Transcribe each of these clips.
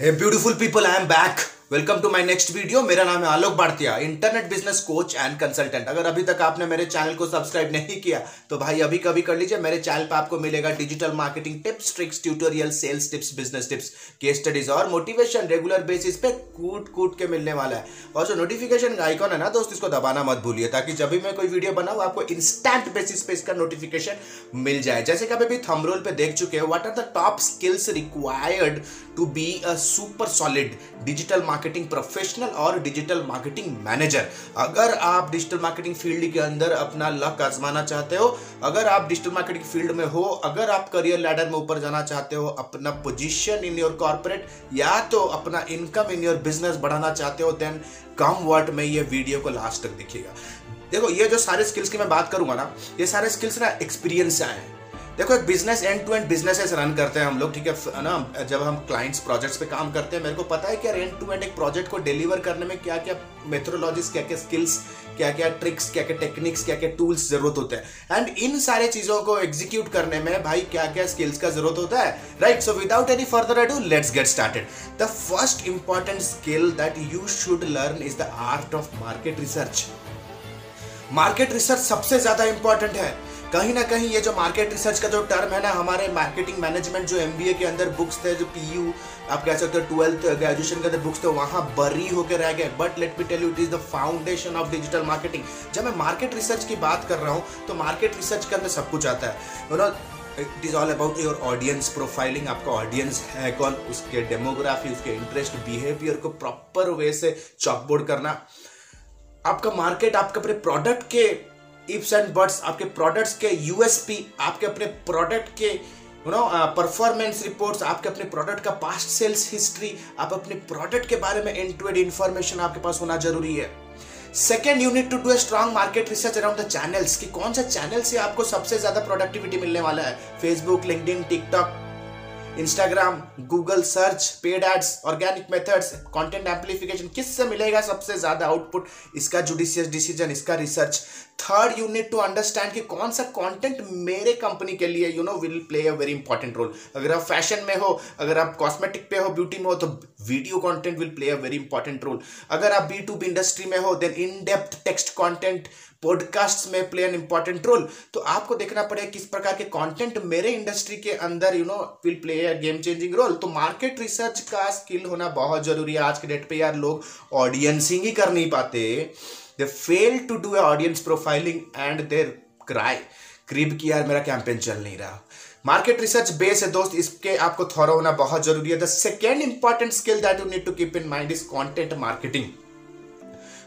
Hey beautiful people, I am back. Welcome to my next video मेरा नाम है Alok Bhartiya internet business coach and consultant अगर अभी तक आपने मेरे चैनल को सब्सक्राइब नहीं किया तो भाई अभी कभी कर लीजिए, मेरे चैनल पे आपको मिलेगा digital marketing tips tricks tutorial sales tips business tips case studies और मोटिवेशन रेगुलर बेसिस पे कूट कूट के मिलने वाला है। और जो नोटिफिकेशन का आइकॉन है ना दोस्त, इसको दबाना मत भूलिए, ताकि जब भी मैं कोई वीडियो बनाऊ, आपको इंस्टेंट बेसिस पे इसका नोटिफिकेशन मिल जाए। जैसे कि अभी थमरोल पे देख चुके हैं what are the top skills required to be a super solid digital marketing professional और डिजिटल मार्केटिंग मैनेजर अगर आप डिजिटल मार्केटिंग फ़ील्ड के अंदर अपना लक आजमाना चाहते हो, अगर आप डिजिटल मार्केटिंग फ़ील्ड में हो, अगर आप करियर लैडर में ऊपर जाना चाहते हो, अपना पोजीशन इन योर कॉर्पोरेट या तो अपना इनकम इन योर बिज़नेस बढ़ाना चाहते हो देन कम वर्ड में ये वीडियो को लास्ट तक दिखेगा देखो, ये जो सारे स्किल्स की मैं बात करूँगा ना, ये सारे स्किल्स ना एक्सपीरियंस से आए हैं। देखो, एक business end to end businesses run करते हैं हम लोग, ठीक है? ना, जब हम क्लाइंट्स प्रोजेक्ट्स पे काम करते हैं, मेरे को पता है कि यार एंड टू एंड एक प्रोजेक्ट को डिलीवर करने में क्या क्या मेथोडोलॉजीज क्या क्या स्किल्स क्या क्या ट्रिक्स क्या क्या टेक्निक्स क्या क्या टूल्स ज़रूरत होते हैं? एंड इन सारे चीज़ों को एग्जीक्यूट करने में भाई क्या क्या स्किल्स का ज़रूरत होता है? Right so without any further do let's get started the first important skill that you should learn is the art of market research market research सबसे ज़्यादा इंपॉर्टेंट है। कहीं ना कहीं ये जो मार्केट रिसर्च का जो टर्म है ना, हमारे मार्केटिंग मैनेजमेंट जो एमबीए के अंदर बुक्स थे, जो पीयू आप कह सकते हो ट्वेल्थ ग्रेजुएशन के अंदर बुक्स थे, वहाँ बरी होकर रह गए। But let me tell you it is the foundation of digital marketing जब मैं मार्केट रिसर्च की बात कर रहा हूँ तो मार्केट रिसर्च के अंदर सब कुछ आता है। You know it is all about your audience profiling आपका ऑडियंस है कौन, उसके डेमोग्राफी उसके इंटरेस्ट बिहेवियर को प्रॉपर वे से चॉकबोर्ड करना। आपका मार्केट आपके अपने प्रोडक्ट के इफ्स एंड बट्स आपके प्रोडक्ट्स के यूएसपी, आपके अपने प्रोडक्ट के यू नो परफॉर्मेंस रिपोर्ट्स आपके अपने प्रोडक्ट का पास्ट सेल्स हिस्ट्री आप अपने प्रोडक्ट के बारे में एंड टू एंड इन्फॉर्मेशन आपके पास होना ज़रूरी है। Second you need to do a strong market research around the channels कि कौन सा चैनल से आपको सबसे ज़्यादा प्रोडक्टिविटी मिलने वाला है? Facebook LinkedIn TikTok Instagram Google search paid ads organic methods content amplification किससे मिलेगा सबसे ज़्यादा आउटपुट इसका जुडिशियस डिसीज़न इसका research third you need to understand कि कौन सा कंटेंट मेरे कंपनी के लिए you know will play a very important role अगर आप फ़ैशन में हो, अगर आप कॉस्मेटिक पे हो ब्यूटी में हो तो video content will play a very important role अगर आप बी टू बी इंडस्ट्री में हो then in depth text content podcast में प्ले एन इंपॉर्टेंट रोल तो आपको देखना पड़ेगा किस प्रकार के कंटेंट मेरे इंडस्ट्री के अंदर you know will play a game changing role तो मार्केट रिसर्च का स्किल होना बहुत ज़रूरी है। आज के डेट पे यार लोग ऑडियंसिंग ही कर नहीं पाते। They fail to do audience profiling and there cry crib की यार मेरा कैंपेन चल नहीं रहा। मार्केट रिसर्च बेस है दोस्त, इसके आपको थोड़ा होना बहुत ज़रूरी है। The second important skill that you need to keep in mind is content marketing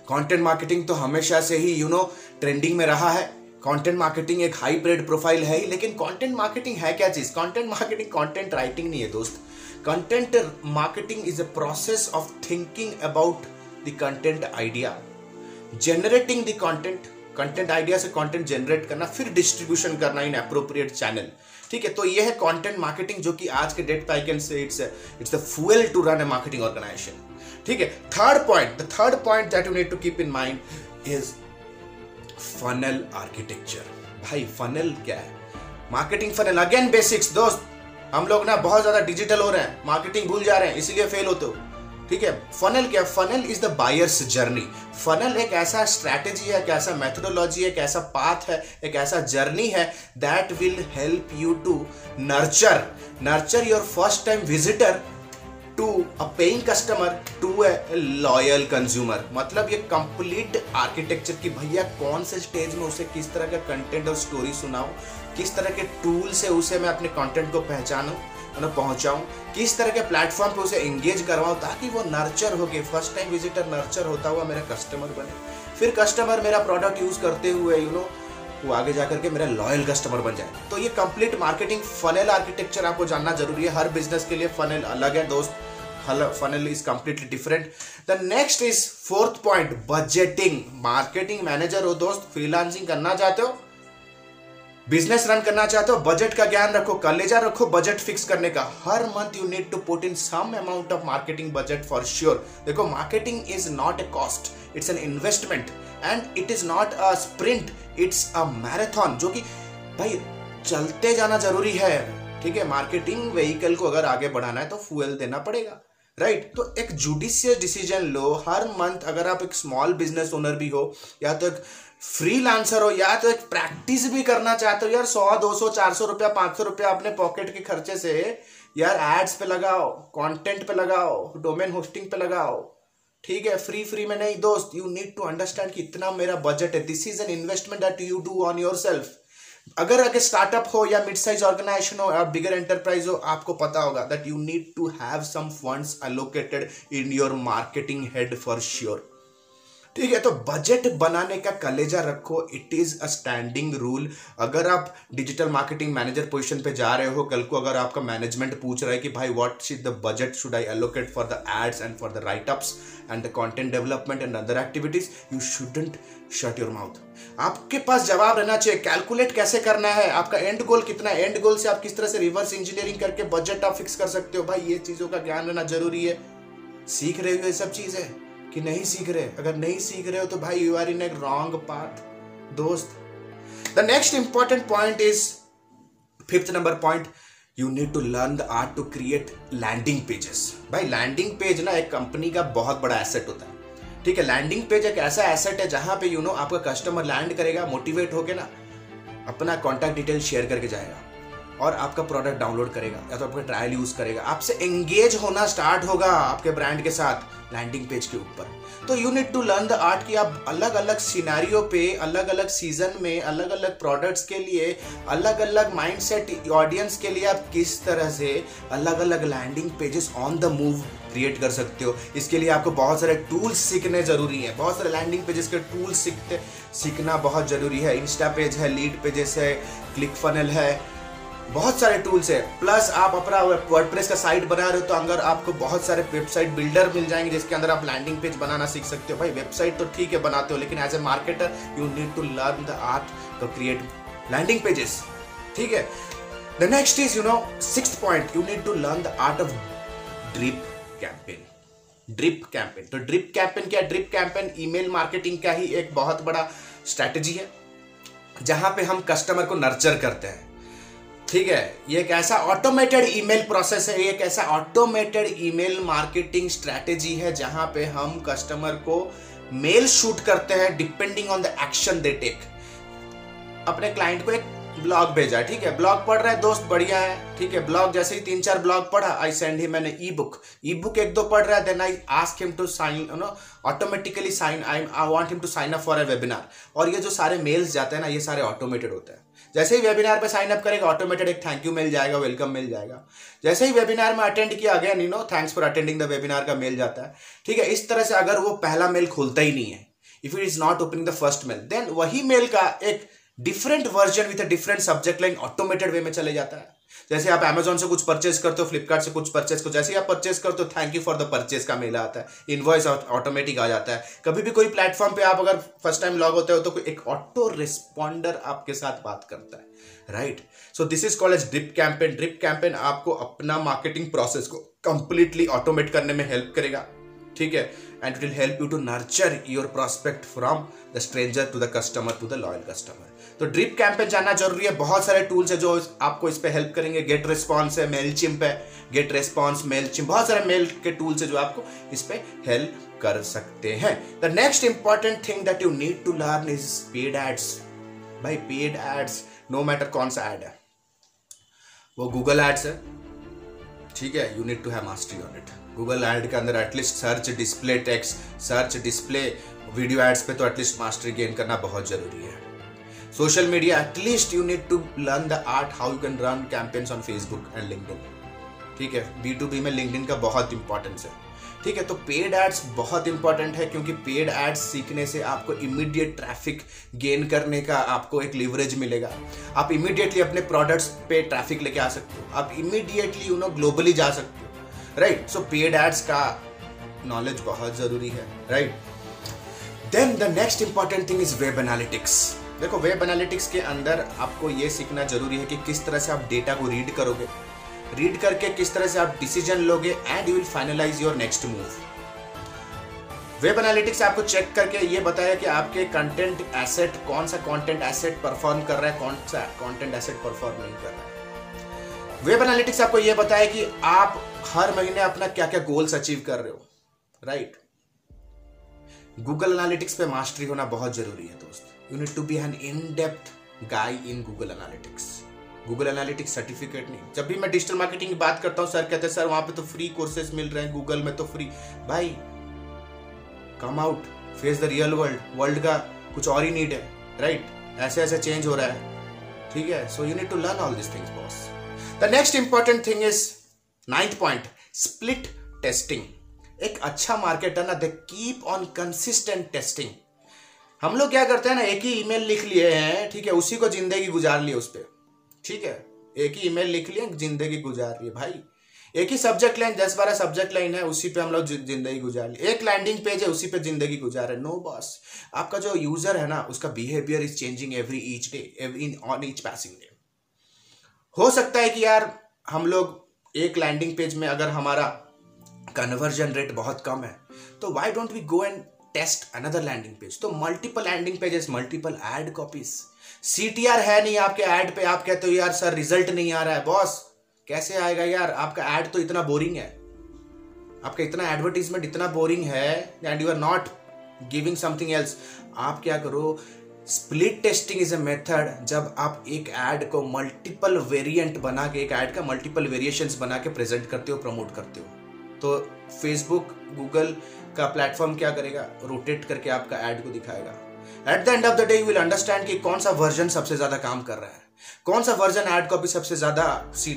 content marketing तो हमेशा से ही यू नो ट्रेंडिंग में रहा है। कंटेंट मार्केटिंग एक हाई ब्रेड प्रोफ़ाइल है ही, लेकिन कंटेंट मार्केटिंग है क्या चीज़? कंटेंट मार्केटिंग कंटेंट राइटिंग नहीं है दोस्त। Content marketing is a process of thinking about the content idea generating the content content idea से कंटेंट जनरेट करना, फिर डिस्ट्रीब्यूशन करना इन अप्रोप्रिएट चैनल ठीक है तो ये है कंटेंट मार्केटिंग जो कि आज के डेट पे I can say it's it's the fuel to run a marketing organization ठीक है third point the third point that you need to keep in mind is funnel architecture भाई फनल क्या है? मार्केटिंग फनल अगेन बेसिक्स दोस्त, हम लोग ना बहुत ज़्यादा डिजिटल हो रहे हैं मार्केटिंग भूल जा रहे हैं, इसीलिए फेल होते हो। ठीक है? फनल क्या? Funnel is the buyers journey funnel एक ऐसा स्ट्रैटेजी है, एक ऐसा मेथोडोलॉजी है, एक ऐसा पाथ है, एक ऐसा जर्नी है that will help you to nurture nurture your first time visitor to a paying customer to a loyal consumer मतलब ये कंप्लीट आर्किटेक्चर की भैया कौन से स्टेज में उसे किस तरह का कंटेंट और स्टोरी सुनाऊं, किस तरह के टूल से उसे मैं अपने कंटेंट को पहचानूं उन्हें पहुंचाऊं, किस तरह के प्लेटफॉर्म पे उसे एंगेज करवाऊं ताकि वो नर्चर हो गए फ़र्स्ट टाइम विजिटर नर्चर होता हुआ मेरा कस्टमर बने। फिर कस्टमर मेरा प्रोडक्ट यूज़ करते हुए यू नो वो आगे जाकर के मेरा लॉयल कस्टमर बन जाए। तो ये कंप्लीट मार्केटिंग फनेल आर्किटेक्चर आपको जानना ज़रूरी है। हर बिज़नेस के लिए फनेल अलग है, दोस्त। funnel is completely different. The next is fourth point, budgeting. Marketing manager हो, दोस्त। फ्रीलांसिंग करना चाहते हो? बिज़नेस रन करना चाहते हो बजट का ज्ञान रखो, कलेजा रखो बजट फिक्स करने का। हर month you need to put in some amount of marketing budget for sure देखो marketing is not a cost it's an investment and it is not a sprint it's a marathon जो कि, भाई, चलते जाना ज़रूरी है। ठीक है मार्केटिंग व्हीकल को अगर आगे बढ़ाना है तो फ्यूल देना पड़ेगा। Right right? तो एक जुडिशियस डिसीज़न लो, हर मंथ अगर आप एक स्मॉल बिज़नेस ओनर भी हो, या तो एक फ्री लांसर हो, या तो एक प्रैक्टिस भी करना चाहते हो, यार सौ, दो सौ, चार सौ रुपया, पाँच सौ रुपया अपने पॉकेट के खर्चे से, यार एड्स पे लगाओ कंटेंट पे लगाओ डोमेन होस्टिंग पे लगाओ। ठीक है फ्री फ्री में नहीं, दोस्त यू नीड टू अंडरस्टैंड कि इतना मेरा बजट है। This is an investment that you do on yourself अगर अगर स्टार्टअप हो या मिड साइज़ ऑर्गेनाइजेशन हो या बिगर एंटरप्राइज हो, आपको पता होगा that you need to have some funds allocated in your marketing head for sure ठीक है तो बजट बनाने का कलेजा रखो। It is a standing rule अगर आप डिजिटल मार्केटिंग मैनेजर पोजीशन पे जा रहे हो, कल को अगर आपका मैनेजमेंट पूछ रहा है कि भाई what is the budget should I allocate for the ads and for the write ups and the content development and other activities you shouldn't shut your mouth आपके पास जवाब रहना चाहिए। कैलकुलेट कैसे करना है? आपका एंड गोल कितना है? एंड गोल से आप किस तरह से रिवर्स इंजीनियरिंग करके बजट आप फिक्स कर सकते हो? भाई, ये चीज़ों का ज्ञान रहना ज़रूरी है। सीख रहे हो ये सब चीज़ें? कि नहीं सीख रहे? अगर नहीं सीख रहे हो तो भाई you are in a wrong path दोस्त। The next important point is fifth number point you need to learn the art to create landing pages भाई लैंडिंग पेज ना, एक कंपनी का बहुत बड़ा एसेट होता है। ठीक है लैंडिंग पेज एक ऐसा एसेट है जहाँ पे यू you नो know, आपका कस्टमर लैंड करेगा मोटिवेट होके ना अपना कॉन्टैक्ट डिटेल शेयर करके जाएगा। और आपका प्रोडक्ट डाउनलोड करेगा, या तो आपका ट्रायल यूज़ करेगा। आपसे एंगेज होना स्टार्ट होगा आपके ब्रांड के साथ लैंडिंग पेज के ऊपर। तो you need to learn the art कि आप अलग अलग सिनारियो पे अलग अलग सीज़न में अलग अलग प्रोडक्ट्स के लिए अलग अलग माइंडसेट ऑडियंस के लिए आप किस तरह से अलग अलग landing pages on the move create कर सकते हो। इसके लिए आपको बहुत सारे टूल्स सीखने ज़रूरी है। बहुत सारे लैंडिंग पेजेस के टूल्स सीखते, सीखना बहुत ज़रूरी है। इंस्टा पेज है लीड पेजेस है क्लिक फनल है बहुत सारे टूल्स है। प्लस आप अपना वर्डप्रेस का साइट बना रहे हो तो अगर आपको बहुत सारे वेबसाइट बिल्डर मिल जाएँगे जिसके अंदर आप लैंडिंग पेज बनाना सीख सकते हो। भाई वेबसाइट तो ठीक है, बनाते हो, लेकिन as a marketer you need to learn the art to create landing pages ठीक है? The next is you know six point you need to learn the art of drip campaign drip campaign तो drip campaign क्या drip campaign email marketing का ही एक बहुत बड़ा strategy है, जहाँ पे हम कस्टमर को नर्चर करते हैं। ठीक है, ये एक ऐसा ऑटोमेटेड ईमेल प्रोसेस है ये एक ऐसा ऑटोमेटेड ईमेल मार्केटिंग स्ट्रैटेजी है जहाँ पे हम कस्टमर को मेल शूट करते हैं depending on the action they take अपने क्लाइंट को एक ब्लॉग भेजा, ठीक है? ब्लॉग पढ़ रहा है, दोस्त बढ़िया है, ठीक है? ब्लॉग जैसे ही तीन चार ब्लॉग पढ़ा आई सेंड ही मैंने ई बुक ई बुक एक दो पढ़ रहा है then I ask him to sign you know automatically sign I I want him to sign up for a webinar और ये जो सारे मेल्स जाते हैं ना, ये सारे ऑटोमेटेड होते हैं। जैसे ही वेबिनार पर साइन अप करेगा ऑटोमेटेड एक थैंक यू मिल जाएगा वेलकम मिल जाएगा। जैसे ही वेबिनार में अटेंड किया गया Nino thanks for attending the webinar का मेल जाता है। ठीक है, इस तरह से अगर वो पहला मेल खुलता ही नहीं है if it is not opening the first mail then वही मेल का एक different version with different subject line automated way में चले जाता है। जैसे आप अमेजोन से कुछ परचेज करते हो फ्लिपकार्ट से कुछ परचेज को जैसे आप परचेज करते हो thank you for the purchase का मेल आता है। इनवॉइस ऑटोमेटिक आ जाता है। कभी भी कोई प्लेटफॉर्म पे आप अगर फ़र्स्ट टाइम लॉग होते हो तो एक ऑटो रिस्पॉन्डर आपके साथ बात करता है। Right so this is called as drip campaign drip campaign आपको अपना मार्केटिंग प्रोसेस को कंप्लीटली ऑटोमेट करने में हेल्प करेगा। ठीक है? And it will help you to nurture your prospect from the stranger to the customer to the loyal customer तो drip campaign जानना ज़रूरी है। बहुत सारे टूल्स है जो आपको इस पे हेल्प करेंगे। गेट रिस्पॉन्स है मेल चिम्प है। गेट रिस्पॉन्स मेल चिम्प बहुत सारे मेल के टूल्स है जो आपको इस पे हेल्प कर सकते हैं। The next important thing that you need to learn is paid ads भाई पेड एड्स नो मैटर कौन सा एड है। वो गूगल एड्स है। ठीक है you need to have mastery on it Google ad के अंदर at least search display text search display video ads पे तो एटलीस्ट मास्टरी गेन करना बहुत ज़रूरी है. Social media at least you need to learn the art how you can run campaigns on Facebook and link ठीक है B to B में link का बहुत इंपॉर्टेंस है. ठीक है तो पेड एड्स बहुत इंपॉर्टेंट है, क्योंकि पेड एड्स सीखने से आपको इमीडिएट ट्रैफ़िक गेन करने का आपको एक लिवरेज मिलेगा। आप इमीडिएटली अपने प्रोडक्ट्स पे ट्रैफ़िक लेके आ सकते हो। आप इमीडिएटली यू नो ग्लोबली जा सकते हो राइट सो पेड एड्स का नॉलेज बहुत ज़रूरी है right then the next important thing is web analytics देखो वेब एनालिटिक्स के अंदर आपको ये सीखना ज़रूरी है कि किस तरह से आप डेटा को रीड करोगे। रीड करके किस तरह से आप डिसीज़न लोगे and you will finalize your next move web analytics आपको चेक करके ये बताया कि आपके कंटेंट एसेट कौन सा कंटेंट एसेट परफॉर्म कर रहा है, कौन सा कंटेंट एसेट परफॉर्म नहीं कर रहा है। वेब एनालिटिक्स आपको ये बताया कि आप हर महीने अपना क्या क्या गोल्स अचीव कर रहे हो राइट गूगल एनालिटिक्स पे मास्टरी होना बहुत ज़रूरी है, दोस्त। You need to be an in depth guy in Google analytics Google analytics certificate नहीं। जब भी मैं डिजिटल मार्केटिंग की बात करता हूँ सर कहते हैं सर वहाँ पे तो फ्री कोर्सेज मिल रहे हैं गूगल में तो फ्री भाई come out face the real world world का कुछ और ही नीड है राइट ऐसे ऐसे चेंज हो रहा है। ठीक है so you need to learn all this things boss the next important thing is ninth point split testing एक अच्छा मार्केटर ना they keep on consistent testing हम लोग क्या करते हैं ना, एक ही ईमेल लिख लिए हैं, ठीक है, उसी को ज़िंदगी गुजार लिए उस पर ठीक है? एक ही ईमेल लिख लिए, ज़िंदगी गुजार लिए भाई। एक ही सब्जेक्ट लाइन दस बारह सब्जेक्ट लाइन है, उसी पे हम लोग ज़िंदगी गुजार लिए एक लैंडिंग पेज है, उसी पे ज़िंदगी गुजार रहे नो बॉस आपका जो यूज़र है ना, उसका behaviour is changing every each day every on each passing day हो सकता है कि यार, हम लोग एक लैंडिंग पेज में अगर हमारा कन्वर्जन रेट बहुत कम है तो why don't we go and test another landing page तो multiple landing pages multiple ad copies CTR है नहीं आपके एड पे, आप कहते हो, यार सर रिज़ल्ट नहीं आ रहा है। बॉस, कैसे आएगा यार? आपका एड तो इतना बोरिंग है। आपका इतना एडवर्टीजमेंट इतना बोरिंग है and you are not giving something else आप क्या करो? Split testing is a method जब आप एक एड को मल्टीपल वेरिएंट बना के, एक एड का मल्टीपल वेरिएशंस बना के प्रेजेंट करते हो प्रमोट करते हो तो फेसबुक गूगल का प्लेटफॉर्म क्या करेगा? रोटेट करके आपका एड को दिखाएगा। At the end of the day you will understand कि कौन सा वर्जन सबसे ज़्यादा काम कर रहा है। कौन सा वर्जन एड कॉपी सबसे ज़्यादा सी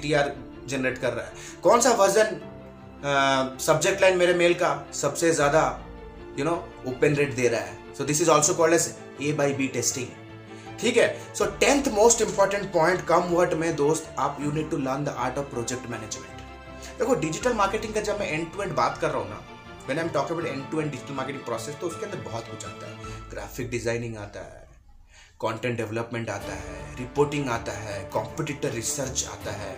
जनरेट कर रहा है। कौन सा वर्जन सब्जेक्ट लाइन मेरे मेल का सबसे ज़्यादा यू नो ओपन रेट दे रहा है। So this is also called as A by B testing ठीक है? सो टेंथ मोस्ट इंपॉर्टेंट पॉइंट कम वर्ड में दोस्त, आप you need to learn the art of project management देखो डिजिटल मार्केटिंग का जब मैं एंड टू एंड बात कर रहा हूँ ना when I am talk about end to end digital marketing process तो उसके अंदर बहुत कुछ आता है। ग्राफिक डिज़ाइनिंग आता है कंटेंट डेवलपमेंट आता है रिपोर्टिंग आता है कॉम्पिटिटर रिसर्च आता है,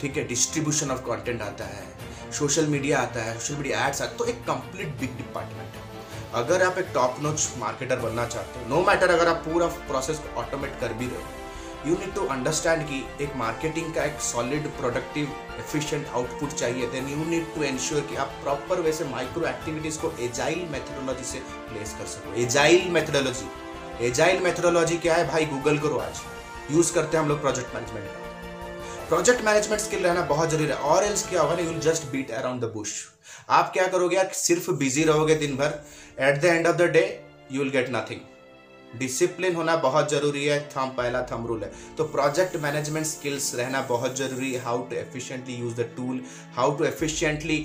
ठीक है? डिस्ट्रीब्यूशन ऑफ़ कंटेंट आता है सोशल मीडिया आता है सोशल मीडिया एड्स आता है तो एक कंप्लीट बिग डिपार्टमेंट है। अगर आप एक टॉप नोच मार्केटर बनना चाहते हो नो मैटर अगर आप पूरा प्रोसेस ऑटोमेट कर भी रहे हो यू नीड टू अंडरस्टैंड कि एक मार्केटिंग का एक सॉलिड प्रोडक्टिव एफिशिएंट आउटपुट चाहिए। Then you need to ensure कि आप प्रॉपर वैसे माइक्रो एक्टिविटीज़ को एजाइल मेथडोलॉजी से प्लेस कर सको। एजाइल मेथडोलॉजी एजाइल मेथडोलॉजी क्या है भाई? गूगल करो आज। यूज़ करते हैं हम लोग प्रोजेक्ट मैनेजमेंट का। प्रोजेक्ट मैनेजमेंट स्किल रहना बहुत ज़रूरी है। और एल्स क्या होगा ना you just beat around the bush आप क्या करोगे सिर्फ़ बिज़ी रहोगे दिन भर। At the end of the day you will get nothing discipline होना बहुत ज़रूरी है। थम, पहला थम रूल है। तो प्रोजेक्ट मैनेजमेंट स्किल्स रहना बहुत ज़रूरी है। How to efficiently use the tool how to efficiently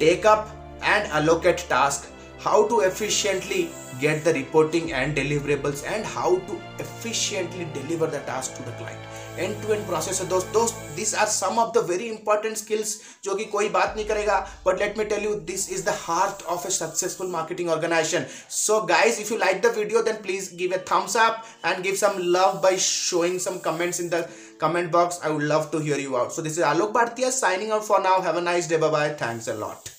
take up and allocate task how to efficiently get the reporting and deliverables and how to efficiently deliver the task to the client end to end process those those these are some of the very important skills जो कि कोई बात नहीं करेगा but let me tell you this is the heart of a successful marketing organization so guys if you like the video then please give a thumbs up and give some love by showing some comments in the comment box i would love to hear you out so this is alok bhartia signing out for now have a nice day bye bye thanks a lot